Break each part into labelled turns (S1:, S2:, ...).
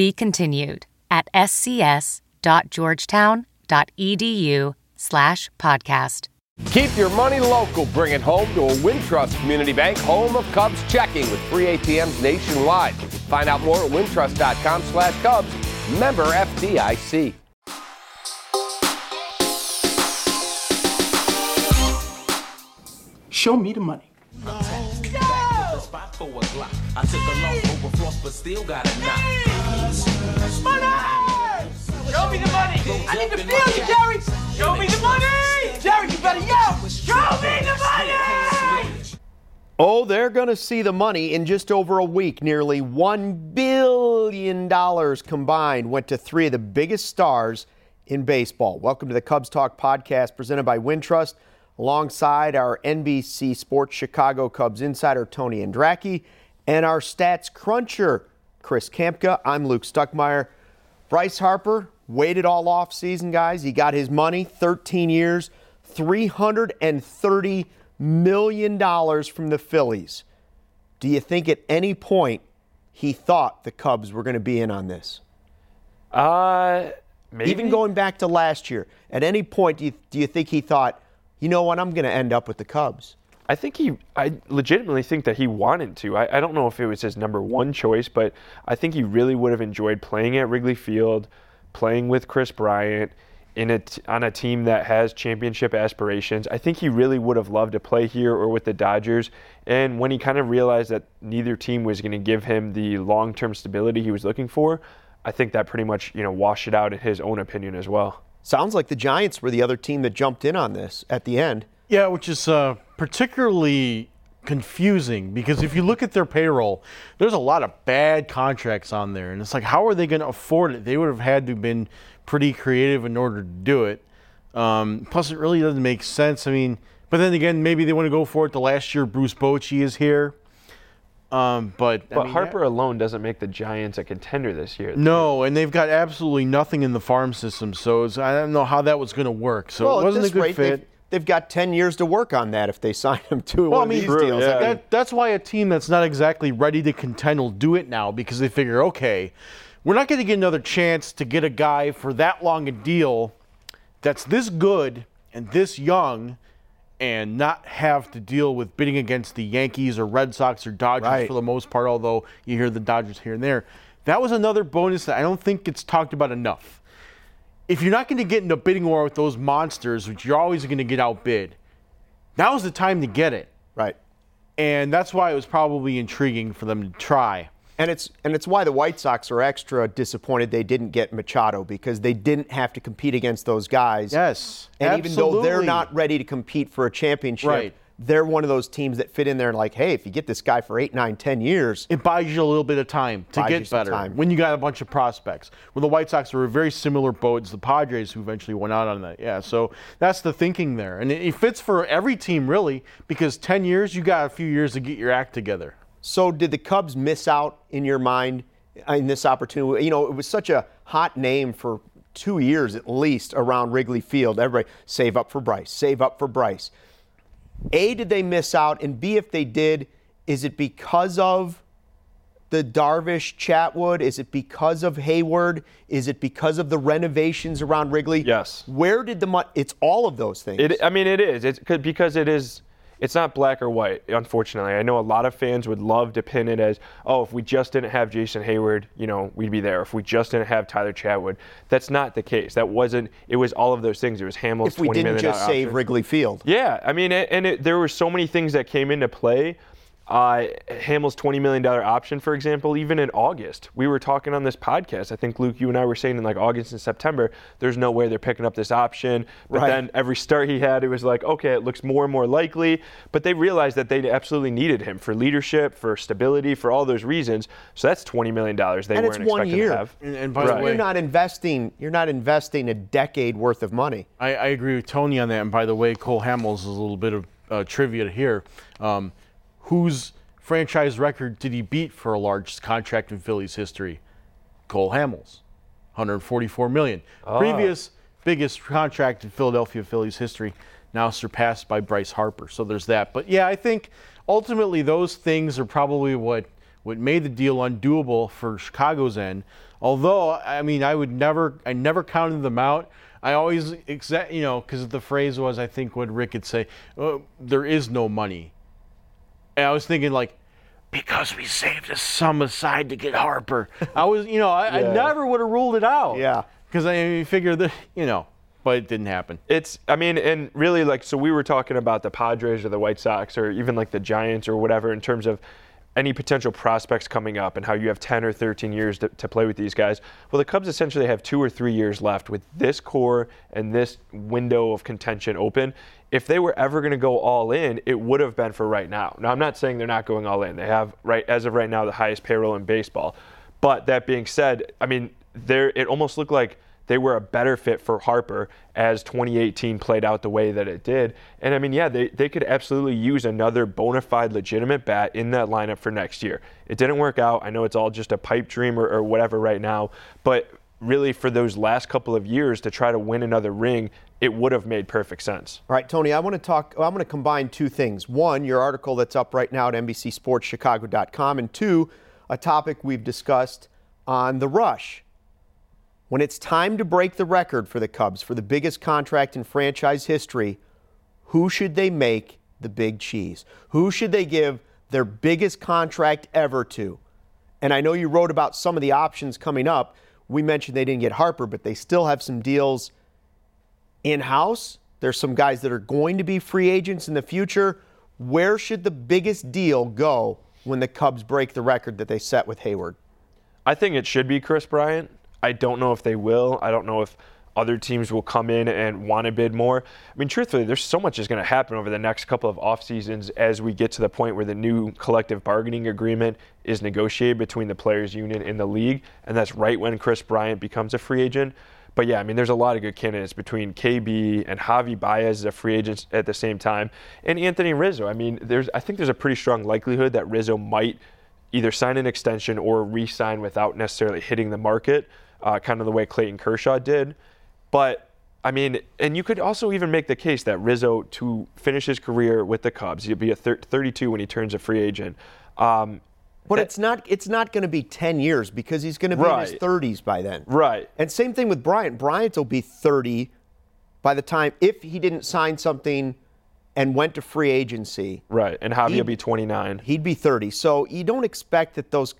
S1: Be continued at scs.georgetown.edu slash podcast.
S2: Keep your money local. Bring it home to a Wintrust Community Bank, home of Cubs checking with free ATMs nationwide. Find out more at wintrust.com slash Cubs. Member FDIC.
S3: Show me the money.
S4: I took a loss over frost, but still got a knock.
S5: Money! Show me the money! I need to feel you, Jerry! Show me the money! Jerry, you better yell! Show me the money!
S6: Oh, they're going to see the money in just over a week. Nearly $1 billion combined went to three of the biggest stars in baseball. Welcome to the Cubs Talk podcast presented by Wintrust, alongside our NBC Sports Chicago Cubs insider Tony Andracki and our stats cruncher, Chris Kamka. I'm Luke Stuckmeyer. Bryce Harper waited all off season, guys. He got his money, 13 years, 330 million dollars from the Phillies. Do you think at any point he thought the Cubs were going to be in on this?
S7: Uh, maybe.
S6: Even going back to last year, at any point do you, do you think he thought, you know what, I'm going to end up with the Cubs?
S7: I think he, I legitimately think that he wanted to. I, I don't know if it was his number one choice, but I think he really would have enjoyed playing at Wrigley Field, playing with Kris Bryant in a t- on a team that has championship aspirations. I think he really would have loved to play here or with the Dodgers. And when he kind of realized that neither team was going to give him the long-term stability he was looking for, I think that pretty much you know washed it out in his own opinion as well.
S6: Sounds like the Giants were the other team that jumped in on this at the end.
S3: Yeah, which is uh, particularly confusing because if you look at their payroll, there's a lot of bad contracts on there, and it's like, how are they going to afford it? They would have had to have been pretty creative in order to do it. Um, plus, it really doesn't make sense. I mean, but then again, maybe they want to go for it. The last year, Bruce Bochy is here. Um, but I mean,
S7: Harper alone doesn't make the Giants a contender this year.
S3: No, and they've got absolutely nothing in the farm system, so it's, I don't know how that was going to work. So
S6: well,
S3: it wasn't a good
S6: rate,
S3: fit.
S6: They've, they've got 10 years to work on that if they sign him to
S3: Well,
S6: one
S3: I
S6: of these
S3: True,
S6: deals.
S3: yeah.
S6: I mean,
S3: that, that's why a team that's not exactly ready to contend will do it now because they figure, okay, we're not going to get another chance to get a guy for that long a deal that's this good and this young and not have to deal with bidding against the Yankees or Red Sox or Dodgers
S6: Right.
S3: for the most part, although you hear the Dodgers here and there. That was another bonus that I don't think gets talked about enough. If you're not going to get into a bidding war with those monsters, which you're always going to get outbid, now's the time to get it
S6: right.
S3: and that's why it was probably intriguing for them to try.
S6: And it's and it's why the White Sox are extra disappointed they didn't get Machado because they didn't have to compete against those guys.
S3: Yes,
S6: And even though they're not ready to compete for a championship,
S3: Right.
S6: they're one of those teams that fit in there and like, hey, if you get this guy for eight, nine, ten years,
S3: it buys you a little bit of time to get better
S6: time.
S3: when you got a bunch of prospects. Well, the White Sox are a very similar boat as the Padres, who eventually went out on that. Yeah, so that's the thinking there, and it, it fits for every team really because ten years you got a few years to get your act together.
S6: So did the Cubs miss out in your mind uh, in this opportunity? You know, it was such a hot name for two years at least around Wrigley Field. Everybody save up for Bryce, save up for Bryce. A, did they miss out? And B, if they did, is it because of the Darvish Chatwood? Is it because of Heyward? Is it because of the renovations around Wrigley?
S7: Yes.
S6: Where did the money? It's all of those things.
S7: It, I mean, it is. It's 'cause- because it is. It's not black or white. Unfortunately, I know a lot of fans would love to pin it as, oh, if we just didn't have Jason Heyward, you know, we'd be there. If we just didn't have Tyler Chatwood, that's not the case. That wasn't. It was all of those things. It was Hamels'
S6: if we
S7: 20
S6: didn't just save
S7: option.
S6: Wrigley Field.
S7: Yeah, I mean, it, and it, there were so many things that came into play. Uh, Hamels' $20 million option, for example, even in August, we were talking on this podcast. I think, Luke, you and I were saying in like August and September, there's no way they're picking up this option. But
S6: Right.
S7: then every start he had, it was like, okay, it looks more and more likely. But they realized that they absolutely needed him for leadership, for stability, for all those reasons. So that's $20 million they
S6: And
S7: weren't
S6: it's one
S7: expecting
S6: year.
S7: to have.
S3: And, and by
S7: Right.
S3: the way,
S6: You're not investing. You're not investing a decade worth of money.
S3: I, I agree with Tony on that. And by the way, Cole Hamels is a little bit of uh, trivia here. Um, whose franchise record did he beat for a large contract in Phillies history? Cole Hamels, 144 million. Ah. Previous biggest contract in Philadelphia Phillies history, now surpassed by Bryce Harper. So there's that. But yeah, I think ultimately those things are probably what what made the deal undoable for Chicago's end. Although I mean, I would never, I never counted them out. I always, exa- you know, because the phrase was, I think, what Rick would say, oh, "There is no money." And I was thinking like, because we saved a sum aside to get Harper. I was, you know, I, I never would have ruled it out.
S6: Yeah.
S3: Because I figured that, you know, but it didn't happen.
S7: It's, I mean, and really, like, so we were talking about the Padres or the White Sox or even like the Giants or whatever in terms of any potential prospects coming up and how you have 10 or 13 years to, to play with these guys. Well, the Cubs essentially have two or three years left with this core and this window of contention open. If they were ever going to go all in, it would have been for right now. Now, I'm not saying they're not going all in. They have, right as of right now, the highest payroll in baseball. But that being said, I mean, there it almost looked like they were a better fit for Harper as 2018 played out the way that it did. And I mean, yeah, they, they could absolutely use another bona fide legitimate bat in that lineup for next year. It didn't work out. I know it's all just a pipe dream or, or whatever right now, but really for those last couple of years to try to win another ring, it would have made perfect sense.
S6: All right, Tony, I want to talk, I'm going to combine two things. One, your article that's up right now at NBCSportsChicago.com, and two, a topic we've discussed on The Rush. When it's time to break the record for the Cubs for the biggest contract in franchise history, who should they make the big cheese? Who should they give their biggest contract ever to? And I know you wrote about some of the options coming up. We mentioned they didn't get Harper, but they still have some deals in house. There's some guys that are going to be free agents in the future. Where should the biggest deal go when the Cubs break the record that they set with Heyward?
S7: I think it should be Kris Bryant. I don't know if they will. I don't know if other teams will come in and want to bid more. I mean, truthfully, there's so much is going to happen over the next couple of off seasons as we get to the point where the new collective bargaining agreement is negotiated between the players union and the league, and that's right when Kris Bryant becomes a free agent. But yeah, I mean, there's a lot of good candidates between KB and Javi Baez as a free agent at the same time, and Anthony Rizzo. I mean, there's I think there's a pretty strong likelihood that Rizzo might either sign an extension or re-sign without necessarily hitting the market, uh, kind of the way Clayton Kershaw did. But I mean, and you could also even make the case that Rizzo to finish his career with the Cubs, he'll be a thir- 32 when he turns a free agent. Um,
S6: But it's not it's not going to be 10 years because he's going to be in his 30s by then.
S7: right.
S6: And same thing with Bryant. Bryant will be 30 by the time if he didn't sign something and went to free agency,
S7: Right. And Javi
S6: He-
S7: will be 29.
S6: he'd be 30. So you don't expect that those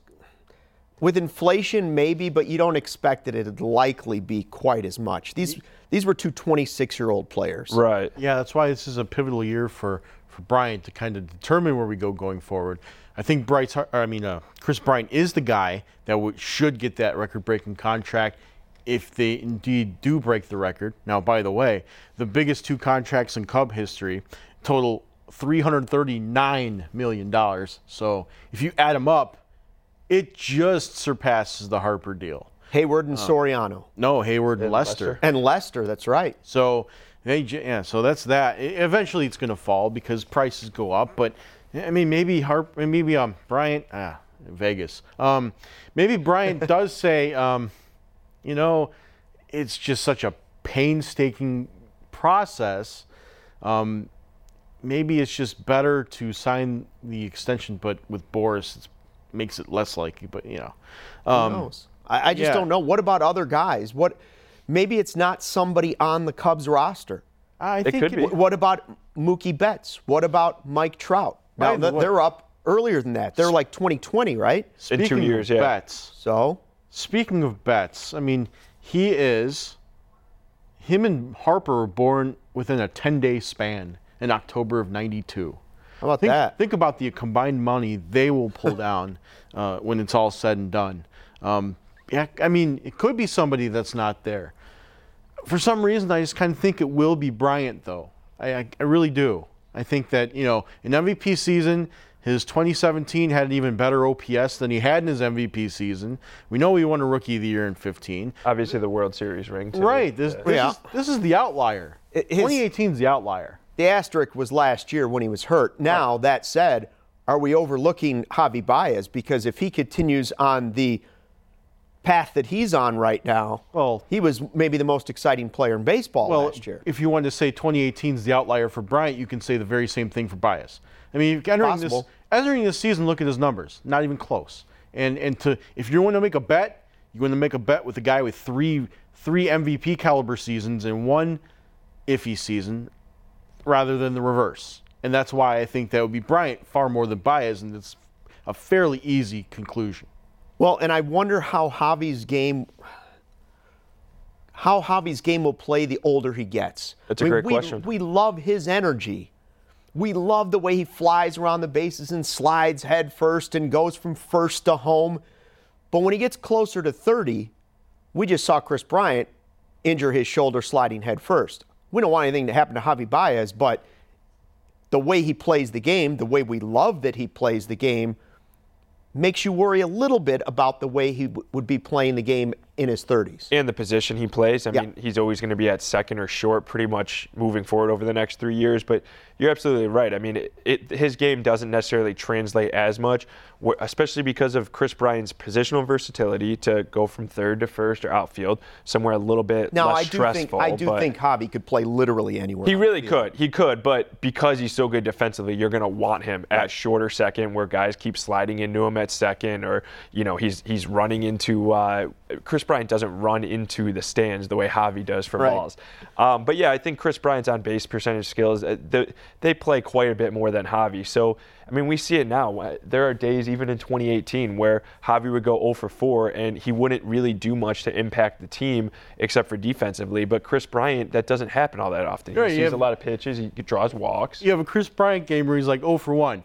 S6: with inflation maybe, but you don't expect that it'd likely be quite as much. These these were two 26-year-old players.
S7: Right.
S3: Yeah, that's why this is a pivotal year for, for Bryant to kind of determine where we go going forward. I think Bryce, I mean, uh, Kris Bryant is the guy that would, should get that record-breaking contract if they indeed do break the record. Now, by the way, the biggest two contracts in Cub history total $339 million. So if you add them up, it just surpasses the Harper deal.
S6: Heyward and Soriano.
S3: No, Heyward and Lester.
S6: And Lester, that's right.
S3: So they yeah, so that's that. I- Eventually, it's going to fall because prices go up. But I mean, maybe Harp, maybe um Bryant, ah, Vegas. Um, maybe Bryant does say, um, you know, it's just such a painstaking process. Um, maybe it's just better to sign the extension, but with Boras, it makes it less likely. But you know, um,
S6: Who knows? I, I just
S3: yeah.
S6: don't know. What about other guys? What? Maybe it's not somebody on the Cubs roster.
S3: I
S7: It
S3: think
S7: could be.
S6: What about Mookie Betts? What about Mike Trout? Now
S3: Right,
S6: they're up earlier than that. They're like 2020, right?
S7: In two years,
S3: of
S7: yeah.
S3: Bets,
S6: So
S3: Speaking of bets, I mean, he is. Him and Harper were born within a 10 day span in October of 92.
S6: How about
S3: think,
S6: that?
S3: Think about the combined money they will pull down uh, when it's all said and done. Um, yeah, I mean, it could be somebody that's not there. For some reason, I just kind of think it will be Bryant, though. I, I, I really do. I think that you know, an MVP season. His 2017 had an even better OPS than he had in his MVP season. We know he won a Rookie of the Year in 15.
S7: Obviously, the World Series ring. Too.
S3: Right. This, this,
S6: Yeah.
S3: is, this is the outlier.
S6: His-
S3: 2018 is the outlier.
S6: The asterisk was last year when he was hurt. Now, that said, are we overlooking Javi Baez? Because if he continues on the path that he's on right now,
S3: Well-
S6: he was maybe the most exciting player in baseball
S3: Well,
S6: last year.
S3: if you wanted to say 2018 is the outlier for Bryant, you can say the very same thing for Baez. I mean, entering this, entering this season, look at his numbers. Not even close. And and to if you want to make a bet, you want to make a bet with a guy with three three MVP caliber seasons and one iffy season, rather than the reverse. And that's why I think that would be Bryant far more than Baez, and it's a fairly easy conclusion.
S6: Well, and I wonder how Javi's game how Javi's game will play the older he gets.
S7: That's a
S6: I mean,
S7: great
S6: we,
S7: question.
S6: We love his energy. We love the way he flies around the bases and slides head first and goes from first to home. But when he gets closer to 30, we just saw Kris Bryant injure his shoulder sliding head first. We don't want anything to happen to Javi Baez, but the way he plays the game, the way we love that he plays the game, makes you worry a little bit about the way he w- would be playing the game in his 30s.
S7: and the position he plays. I
S6: Yeah.
S7: mean, he's always going to be at second or short pretty much moving forward over the next three years. But you're absolutely right. I mean, it, it, his game doesn't necessarily translate as much, especially because of Kris Bryant's positional versatility to go from third to first or outfield somewhere a little bit
S6: Now,
S7: less
S6: I do
S7: stressful.
S6: think I do think Javi could play literally anywhere.
S7: he really could. He could, but because he's so good defensively, you're going to want him at shorter second, where guys keep sliding into him at second, or you know he's he's running into. Uh, Kris Bryant doesn't run into the stands the way Javi does for
S6: Right.
S7: balls. Um, but yeah, I think Kris Bryant's on base percentage skills. uh, They, they play quite a bit more than Javi. So I mean, we see it now. Uh, There are days, even in 2018, where Javi would go 0 for 4, and he wouldn't really do much to impact the team except for defensively. But Kris Bryant, that doesn't happen all that often.
S3: Right,
S7: he sees
S3: have-
S7: a lot of pitches. He draws walks.
S3: you have a Kris Bryant game where he's like 0 for 1.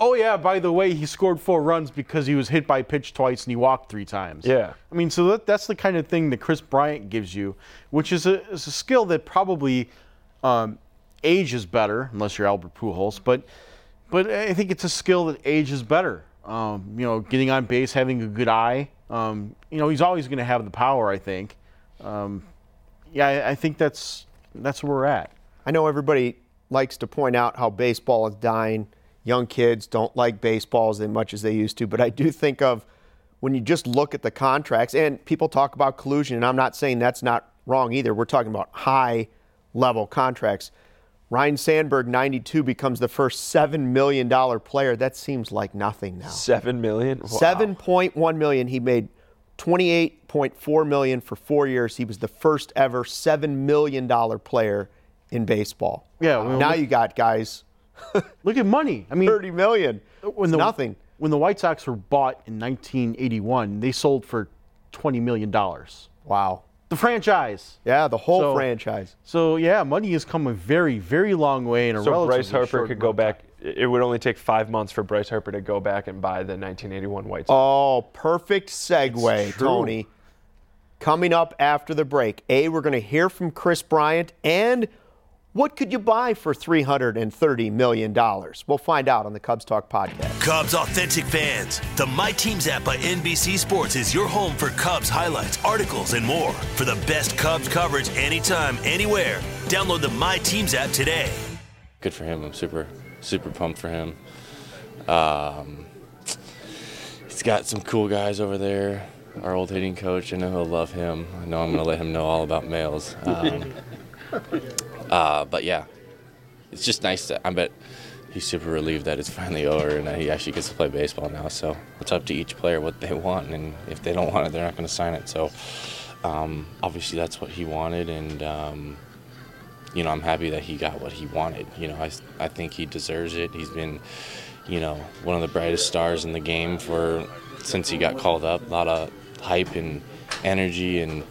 S3: Oh yeah, by the way, he scored four runs because he was hit by pitch twice and he walked three times.
S7: Yeah.
S3: I mean, so that, that's the kind of thing that Kris Bryant gives you, which is a, is a skill that probably um, ages better, unless you're Albert Pujols. But but I think it's a skill that ages better. Um, you know, getting on base, having a good eye. Um, you know, he's always going to have the power. I think. Um, yeah, I, I think that's that's where we're at.
S6: I know everybody likes to point out how baseball is dying. Young kids don't like baseball as much as they used to, but I do think of when you just look at the contracts and people talk about collusion, and I'm not saying that's not wrong either. We're talking about high level contracts. Ryne Sandberg, 92, becomes the first $7 million player. That seems like nothing now.
S7: Seven million. Wow.
S6: 7.1 million. He made 28.4 million for four years. He was the first ever seven million dollar player in baseball.
S3: Yeah, well,
S6: now
S3: look-
S6: you got guys
S3: Look at money. I mean,
S6: 30 million.
S3: Uh, when
S6: It's
S3: the
S6: nothing.
S3: when the White Sox were bought in 1981, they sold for 20 million dollars.
S6: Wow.
S3: The franchise.
S6: Yeah, the whole
S3: So-
S6: franchise.
S3: So yeah, money has come a very, very long way in a
S7: So
S3: relatively
S7: Bryce Harper could go back.
S3: time.
S7: It would only take five months for Bryce Harper to go back and buy the 1981 White Sox.
S6: Oh, perfect segue, Tony. Coming up after the break, A, we're going to hear from Kris Bryant and what could you buy for $330 million? We'll find out on the Cubs Talk podcast.
S8: Cubs authentic fans. The My Teams app by NBC Sports is your home for Cubs highlights, articles, and more. For the best Cubs coverage anytime, anywhere. Download the My Teams app today.
S9: good for him. I'm super, super pumped for him. Um, he's got some cool guys over there. Our old hitting coach, I know he'll love him. I know I'm going to let him know all about males. Um, uh, but yeah, it's just nice to. I bet he's super relieved that it's finally over and that he actually gets to play baseball now. So it's up to each player what they want, and if they don't want it, they're not going to sign it. So um, obviously that's what he wanted, and. Um, you know, I'm happy that he got what he wanted. You know, I, I think he deserves it. He's been, you know, one of the brightest stars in the game for since he got called up. A lot of hype and energy, and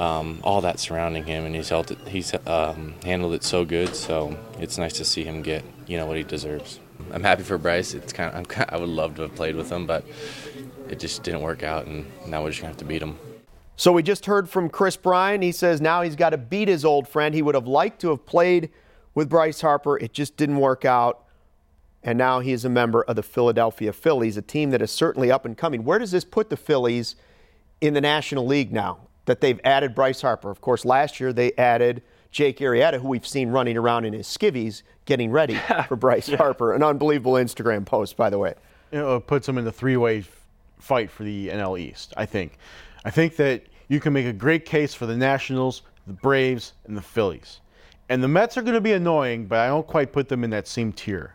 S9: um, all that surrounding him, and he's held it, he's um, handled it so good. So it's nice to see him get you know what he deserves. I'm happy for Bryce. It's kind of I'm, I would love to have played with him, but it just didn't work out, and now we're just gonna have to beat him.
S6: So we just heard from Kris Bryant. He says now he's got to beat his old friend. He would have liked to have played with Bryce Harper. It just didn't work out. And now he is a member of the Philadelphia Phillies, a team that is certainly up and coming. Where does this put the Phillies in the National League now that they've added Bryce Harper? Of course, last year they added Jake Arrieta, who we've seen running around in his skivvies getting ready for Bryce Harper. An unbelievable Instagram post, by the way.
S3: you know, it puts them in the three-way fight for the NL East. I think. I think that you can make a great case for the Nationals, the Braves, and the Phillies. And the Mets are going to be annoying, but I don't quite put them in that same tier.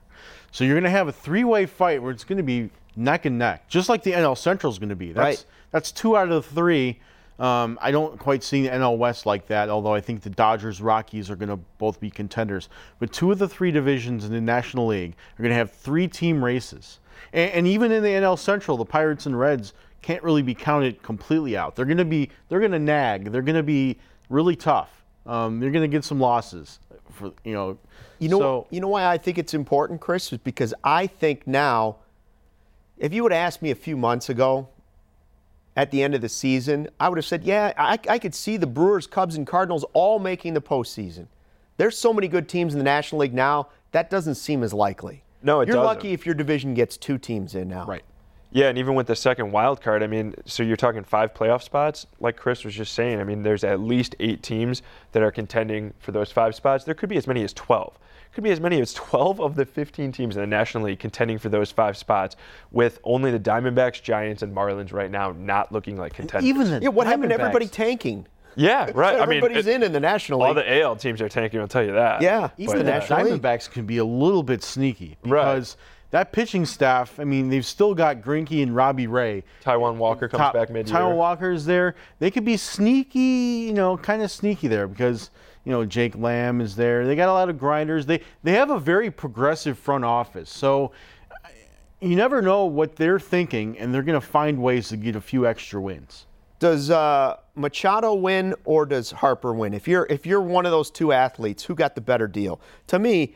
S3: So you're going to have a three-way fight where it's going to be neck and neck, just like the NL Central is going to be. That's,
S6: Right.
S3: That's two out of the three. Um, I don't quite see the NL West like that, although I think the Dodgers, Rockies are going to both be contenders. But two of the three divisions in the National League are going to have three team races. And, and even in the NL Central, the Pirates and Reds can't really be counted completely out. They're going to be, they're going to nag. They're going to be really tough. Um, they're going to get some losses. For you know,
S6: You know,
S3: So
S6: you know why I think it's important, Chris, is because I think now, if you would have asked me a few months ago, at the end of the season, I would have said, yeah, I, I could see the Brewers, Cubs, and Cardinals all making the postseason. There's so many good teams in the National League now that doesn't seem as likely.
S7: No, it doesn't.
S6: You're
S7: doesn't.
S6: lucky if your division gets two teams in now.
S3: right.
S7: Yeah, and even with the second wild card, I mean, so you're talking five playoff spots, like Chris was just saying. I mean, there's at least eight teams that are contending for those five spots. There could be as many as 12. Could be as many as 12 of the 15 teams in the National League contending for those five spots, with only the Diamondbacks, Giants, and Marlins right now not looking like contenders.
S3: Even the
S6: Yeah, what happened to everybody tanking?
S7: yeah, right. I mean,
S6: Everybody's
S7: it-
S6: in in the National League.
S7: all the AL teams are tanking. I'll tell you that.
S6: Yeah,
S3: Even
S6: But,
S3: the
S6: uh, National League.
S3: Diamondbacks can be a little bit sneaky
S7: Right.
S3: Because that pitching staff. I mean, they've still got Greinke and Robbie Ray.
S7: Taijuan Walker comes
S3: Top-
S7: back mid-year.
S3: Taijuan Walker's there. They could be sneaky, you know, kind of sneaky there because you know Jake Lamb is there. They got a lot of grinders. They they have a very progressive front office. So uh, you never know what they're thinking, and they're going to find ways to get a few extra wins.
S6: Does uh, Machado win or does Harper win? If you're if you're one of those two athletes, who got the better deal? To me,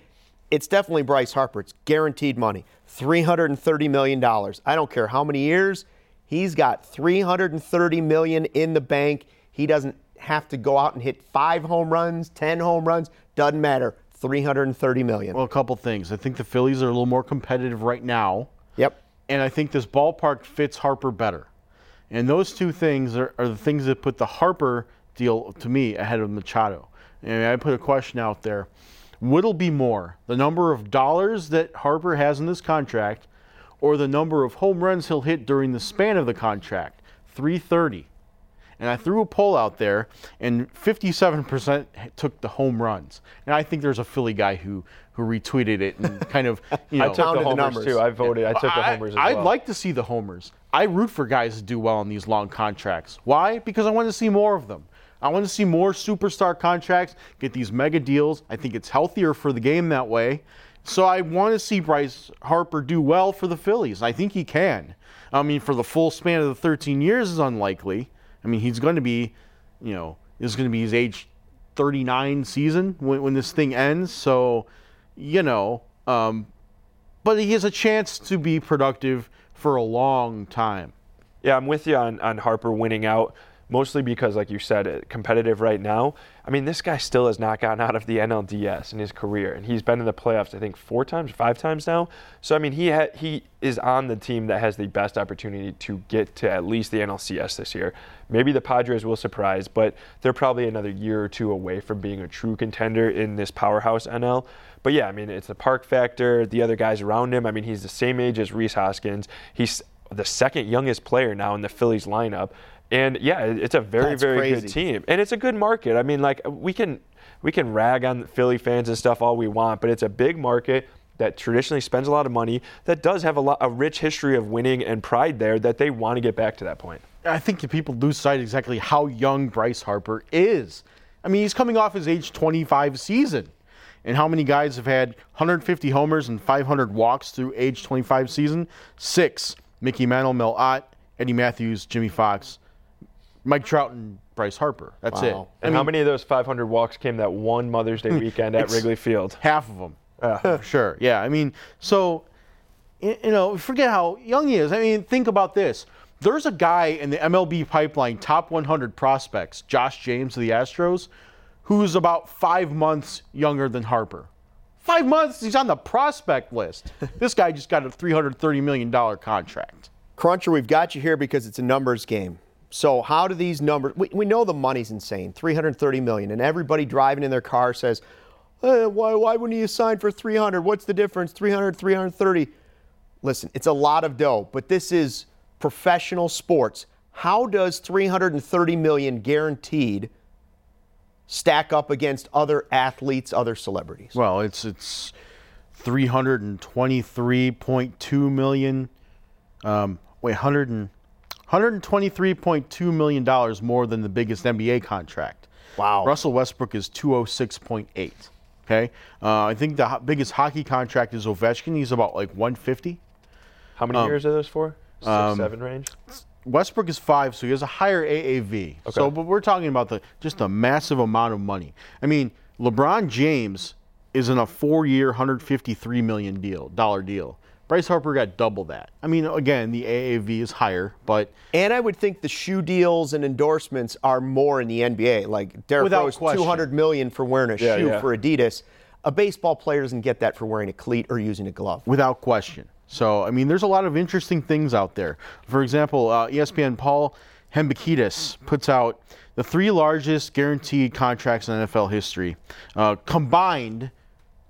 S6: it's definitely Bryce Harper. It's guaranteed money, three hundred and thirty million dollars. I don't care how many years. He's got three hundred and thirty million in the bank. He doesn't have to go out and hit five home runs, ten home runs. Doesn't matter. Three hundred and thirty million.
S3: Well, a couple things. I think the Phillies are a little more competitive right now.
S6: yep.
S3: and I think this ballpark fits Harper better. And those two things are, are the things that put the Harper deal to me ahead of Machado. And I put a question out there. What'll be more, the number of dollars that Harper has in this contract or the number of home runs he'll hit during the span of the contract? 330. And I threw a poll out there, and 57% took the home runs. And I think there's a Philly guy who, who retweeted it and kind of, you know,
S7: I took the
S6: Counted the
S7: homers
S6: numbers.
S7: too. I voted. I took the
S3: I-
S7: homers as
S3: I'd
S7: well.
S3: like to see the homers. I root for guys to do well on these long contracts. Why? Because I want to see more of them. I want to see more superstar contracts, get these mega deals. I think it's healthier for the game that way. So I want to see Bryce Harper do well for the Phillies. I think he can. I mean, for the full span of the 13 years is unlikely. I mean, he's going to be, you know, this is going to be his age 39 season when, when this thing ends. So, you know, um, but he has a chance to be productive for a long time.
S7: Yeah, I'm with you on, on Harper winning out, mostly because, like you said, competitive right now. I mean, this guy still has not gotten out of the NLDS in his career, and he's been in the playoffs, I think, four times, five times now. So, I mean, he ha- he is on the team that has the best opportunity to get to at least the NLCS this year. Maybe the Padres will surprise, but they're probably another year or two away from being a true contender in this powerhouse NL. But yeah, I mean, it's the park factor, the other guys around him. I mean, he's the same age as Rhys Hoskins. He's the second youngest player now in the Phillies lineup. And yeah, it's a very,
S6: That's
S7: very
S6: crazy.
S7: good team. And it's a good market. I mean, like we can we can rag on Philly fans and stuff all we want, but it's a big market that traditionally spends a lot of money that does have a lot a rich history of winning and pride there that they want to get back to that point.
S3: I think people lose sight exactly how young Bryce Harper is. I mean, he's coming off his age 25 season. And how many guys have had 150 homers and 500 walks through age 25 season? Six. Mickey Mantle, Mel Ott, Eddie Mathews, Jimmie Foxx, Mike Trout and Bryce Harper. That's it.
S6: Wow.
S7: And how many of those 500 walks came that one Mother's Day weekend at Wrigley Field?
S3: Half of them. for sure. Yeah. I mean, so, you know, forget how young he is. I mean, think about this. There's a guy in the MLB pipeline, top 100 prospects, Josh James of the Astros, who's about five months younger than Harper. Five months, he's on the prospect list. this guy just got a $330 million contract.
S6: Cruncher, we've got you here because it's a numbers game. So how do these numbers? We, we know the money's insane, 330 million, and everybody driving in their car says, "Eh, "Why? Why wouldn't you sign for 300? What's the difference? 300, 330." Listen, it's a lot of dough, but this is professional sports. How does 330 million guaranteed stack up against other athletes, other celebrities?
S3: Well, it's it's 323.2 million. Um, wait, 100 and, 123.2 million dollars more than the biggest NBA contract.
S6: Wow.
S3: Russell Westbrook is 206.8. Okay. Uh, I think the ho- biggest hockey contract is Ovechkin. He's about like 150.
S7: How many years are those for? Six,
S3: um,
S7: seven range?
S3: Westbrook is five, so he has a higher AAV. Okay. So, but we're talking about the just a massive amount of money. I mean, LeBron James is in a four-year, 153 million deal dollar deal. Bryce Harper got double that. I mean, again, the AAV is higher, but
S6: And I would think the shoe deals and endorsements are more in the NBA. Like Derrick Rose,
S3: question.
S6: 200 million for wearing a
S7: Yeah,
S6: shoe
S7: yeah.
S6: for Adidas. A baseball player doesn't get that for wearing a cleat or using a glove.
S3: without question. So, I mean, there's a lot of interesting things out there. For example, uh, ESPN Paul Hembekides puts out the three largest guaranteed contracts in NFL history, uh, combined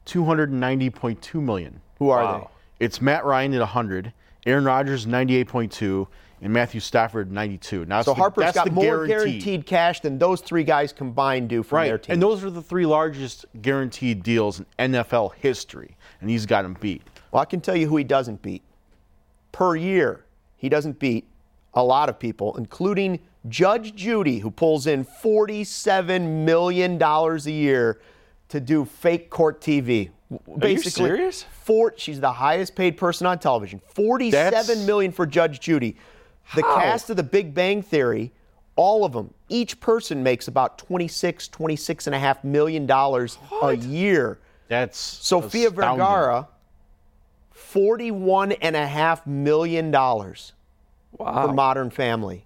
S3: 290.2 million.
S6: Who are
S7: Wow.
S3: It's Matt Ryan at 100, Aaron Rodgers 98.2, and Matthew Stafford 92. Now,
S6: So
S3: the-
S6: Harper's got more
S3: guaranteed.
S6: guaranteed cash than those three guys combined do from
S3: Right,
S6: their team.
S3: and those are the three largest guaranteed deals in NFL history, and he's got them beat.
S6: well, I can tell you who he doesn't beat. Per year, he doesn't beat a lot of people, including Judge Judy, who pulls in $47 million a year to do fake court TV. Basically,
S7: serious?
S6: Four, she's the highest paid person on television. Forty-seven
S3: That's-
S6: million for Judge Judy. The cast of The Big Bang Theory, all of them, each person makes about 26, 26 and a half million dollars a year.
S3: That's
S6: Sofia
S3: astounding.
S6: Vergara, forty-one and a half million dollars
S7: Wow.
S6: for Modern Family.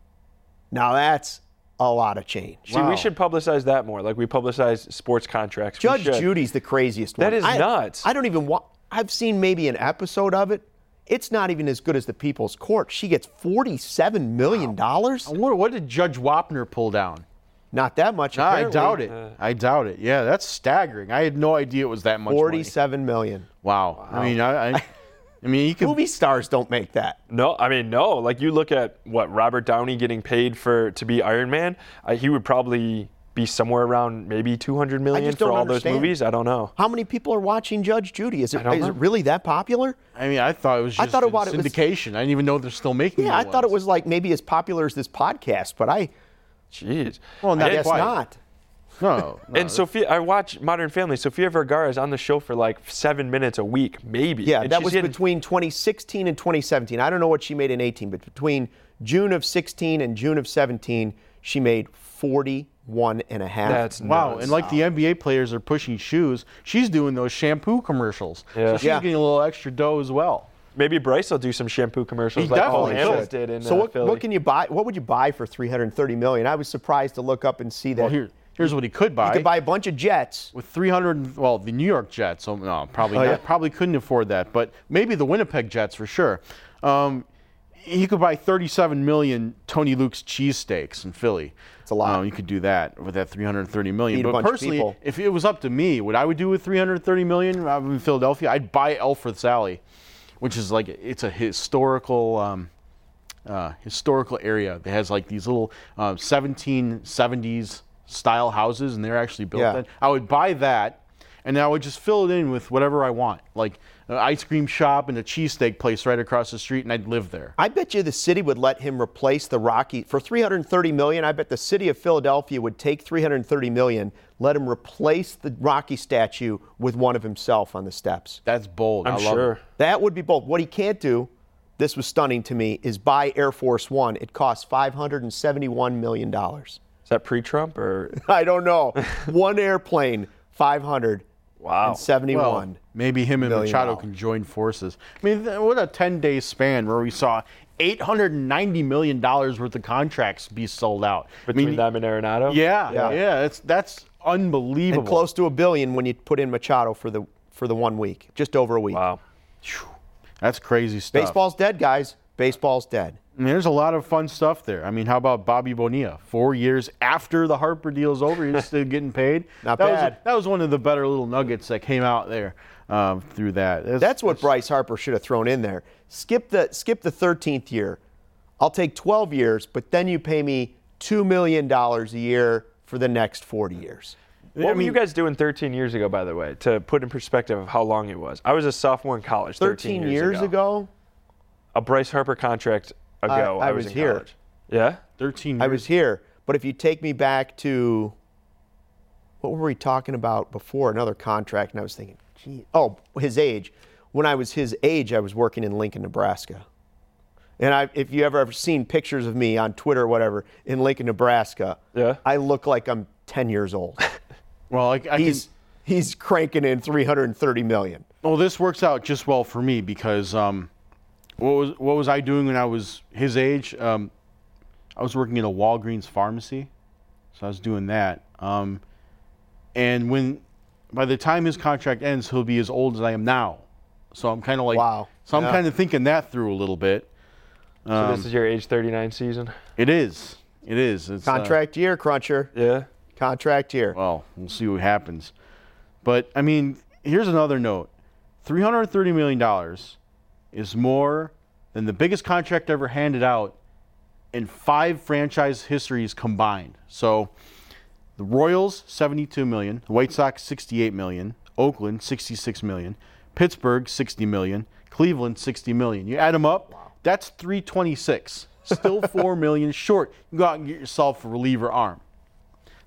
S6: Now that's a lot of change.
S7: See, we should publicize that more. Like we publicize sports contracts.
S6: Judge. Judy's the craziest
S7: That
S6: one.
S7: is
S6: I-
S7: nuts.
S6: I don't even want. I've seen maybe an episode of it. It's not even as good as the People's Court. She gets forty-seven million dollars.
S3: I wonder what did Judge Wapner pull down?
S6: Not that much.
S3: No, I doubt it. Uh. I doubt it. Yeah, that's staggering. I had no idea it was that much. money.
S6: Forty-seven million.
S3: Wow. I mean, I, I, I mean, you could.
S6: Movie stars don't make that.
S7: No, I mean no. Like you look at what Robert Downey getting paid for to be Iron Man, uh, he would probably be somewhere around maybe 200 million for all
S6: understand.
S7: those movies. I don't know.
S6: How many people are watching Judge Judy? Is it,
S7: know.
S6: it really that popular?
S3: I mean, I thought it was
S6: I
S3: just
S6: thought
S3: in
S6: about it was-
S3: syndication. I didn't even know they're still making.
S6: Yeah,
S3: new
S6: I thought it was like maybe as popular as this podcast, but I
S7: Jeez.
S3: Well,
S6: I
S3: not
S6: guess
S3: quite.
S6: not.
S3: No. no.
S7: And Sofia, I watch Modern Family. Sofia Vergara is on the show for like seven minutes a week, maybe.
S6: Yeah,
S7: And
S6: that was
S7: getting-
S6: between 2016 and 2017. I don't know what she made in 18, but between June of 16 and June of 17, she made 41 and a half.
S7: That's
S3: Wow,
S7: nuts.
S3: and like the NBA players are pushing shoes, she's doing those shampoo commercials.
S7: Yeah.
S3: So she's
S6: Yeah.
S3: getting a little extra dough as well.
S7: Maybe Bryce will do some shampoo commercials
S3: He
S7: like Paul
S3: definitely
S7: Hamels did in
S6: so
S7: uh,
S6: what,
S7: Philly.
S6: what can you buy? What would you buy for 330 million? I was surprised to look up and see that
S3: Well, here, here's what he could buy.
S6: you could buy a bunch of jets.
S3: with 300 well the new york jets oh, no probably
S6: Oh,
S3: not,
S6: yeah.
S3: probably couldn't afford that but maybe the winnipeg jets for sure um, he could buy 37 million tony luke's cheesesteaks in philly
S6: It's a lot.
S3: um, you could do that with that 330 million
S6: a
S3: but personally if it was up to me what i would do with 330 million uh, in philadelphia i'd buy elfreth's alley which is like it's a historical um, uh, historical area that has like these little um, 1770s style houses, and they're actually built.
S6: Yeah.
S3: Then I would buy that, and then I would just fill it in with whatever I want, like an ice cream shop and a cheesesteak place right across the street, and I'd live there.
S6: I bet you the city would let him replace the Rocky for 330 million. I bet the city of Philadelphia would take 330 million, let him replace the Rocky statue with one of himself on the steps.
S3: That's bold.
S7: I'm
S3: I love
S7: sure.
S3: It.
S6: That would be bold. What he can't do, this was stunning to me, is buy Air Force One. It costs $571 million.
S7: Is that pre-Trump or?
S6: I don't know. One airplane, 500
S7: Wow.
S6: and 71.
S3: Well, maybe him and Machado
S6: dollars.
S3: can join forces. I mean, what a 10 day span where we saw $890 million worth of contracts be sold out.
S7: Between
S3: I mean,
S7: them and Arenado?
S3: Yeah,
S6: Yeah.
S3: yeah, it's, that's unbelievable.
S6: and close to a billion when you put in Machado for the for the one week, just over a week.
S7: Wow.
S3: That's crazy stuff.
S6: Baseball's dead, guys. Baseball's dead.
S3: I mean, there's a lot of fun stuff there. I mean, how about Bobby Bonilla? Four years after the Harper deal's over, he's still getting paid.
S6: Not
S3: that
S6: bad.
S3: Was, that was one of the better little nuggets that came out there um, through that. That's,
S6: That's what Bryce Harper should have thrown in there. Skip the skip the 13th year. I'll take 12 years, but then you pay me two million dollars a year for the next 40 years.
S7: What were you guys doing 13 years ago, by the way, to put in perspective of how long it was? I was a sophomore in college 13,
S6: 13 years ago,
S7: A Bryce Harper contract ago,
S6: I
S7: I, was,
S6: was
S7: in
S6: here.
S7: college. Yeah?
S3: 13 years.
S6: I was here. But if you take me back to what were we talking about before? Another contract, and I was thinking, gee, oh, his age. When I was his age, I was working in Lincoln, Nebraska. And I, if you ever ever seen pictures of me on Twitter or whatever in Lincoln, Nebraska,
S7: Yeah.
S6: I look like I'm 10 years old.
S3: Well, I, I
S6: he's
S3: can,
S6: he's cranking in 330 million.
S3: well, this works out just well for me because um, what was what was I doing when I was his age? Um, I was working at a Walgreens pharmacy, so I was doing that. Um, and when by the time his contract ends, he'll be as old as I am now. So I'm kind of like,
S6: Wow.
S3: So I'm
S6: Yeah.
S3: kind of thinking that through a little bit.
S7: So
S3: Um,
S7: this is your age 39 season?
S3: It is. It is. It's, uh,
S6: Contract year, Cruncher.
S7: Yeah.
S6: Contract year.
S3: well, we'll see what happens. But I mean, here's another note: three hundred thirty million dollars is more than the biggest contract ever handed out in five franchise histories combined. So, the Royals seventy-two million, the White Sox sixty-eight million, Oakland sixty-six million, Pittsburgh sixty million, Cleveland sixty million. You add them up, that's three twenty-six. Still four million short. You go out and get yourself a reliever arm.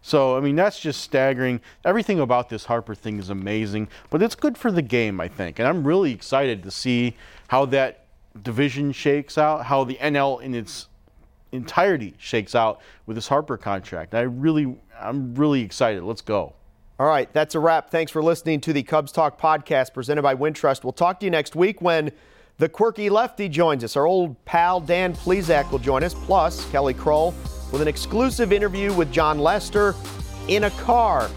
S3: So, I mean, that's just staggering. Everything about this Harper thing is amazing, but it's good for the game, I think. And I'm really excited to see how that division shakes out, how the NL in its entirety shakes out with this Harper contract. I really, I'm really excited. Let's go.
S6: All right, that's a wrap. Thanks for listening to the Cubs Talk podcast presented by Wintrust. We'll talk to you next week when the quirky lefty joins us. Our old pal Dan Plesac will join us, plus Kelly Crull with an exclusive interview with Jon Lester in a car.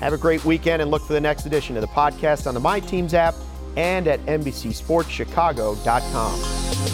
S6: Have a great weekend and look for the next edition of the podcast on the My Teams app and at NBCSportsChicago.com.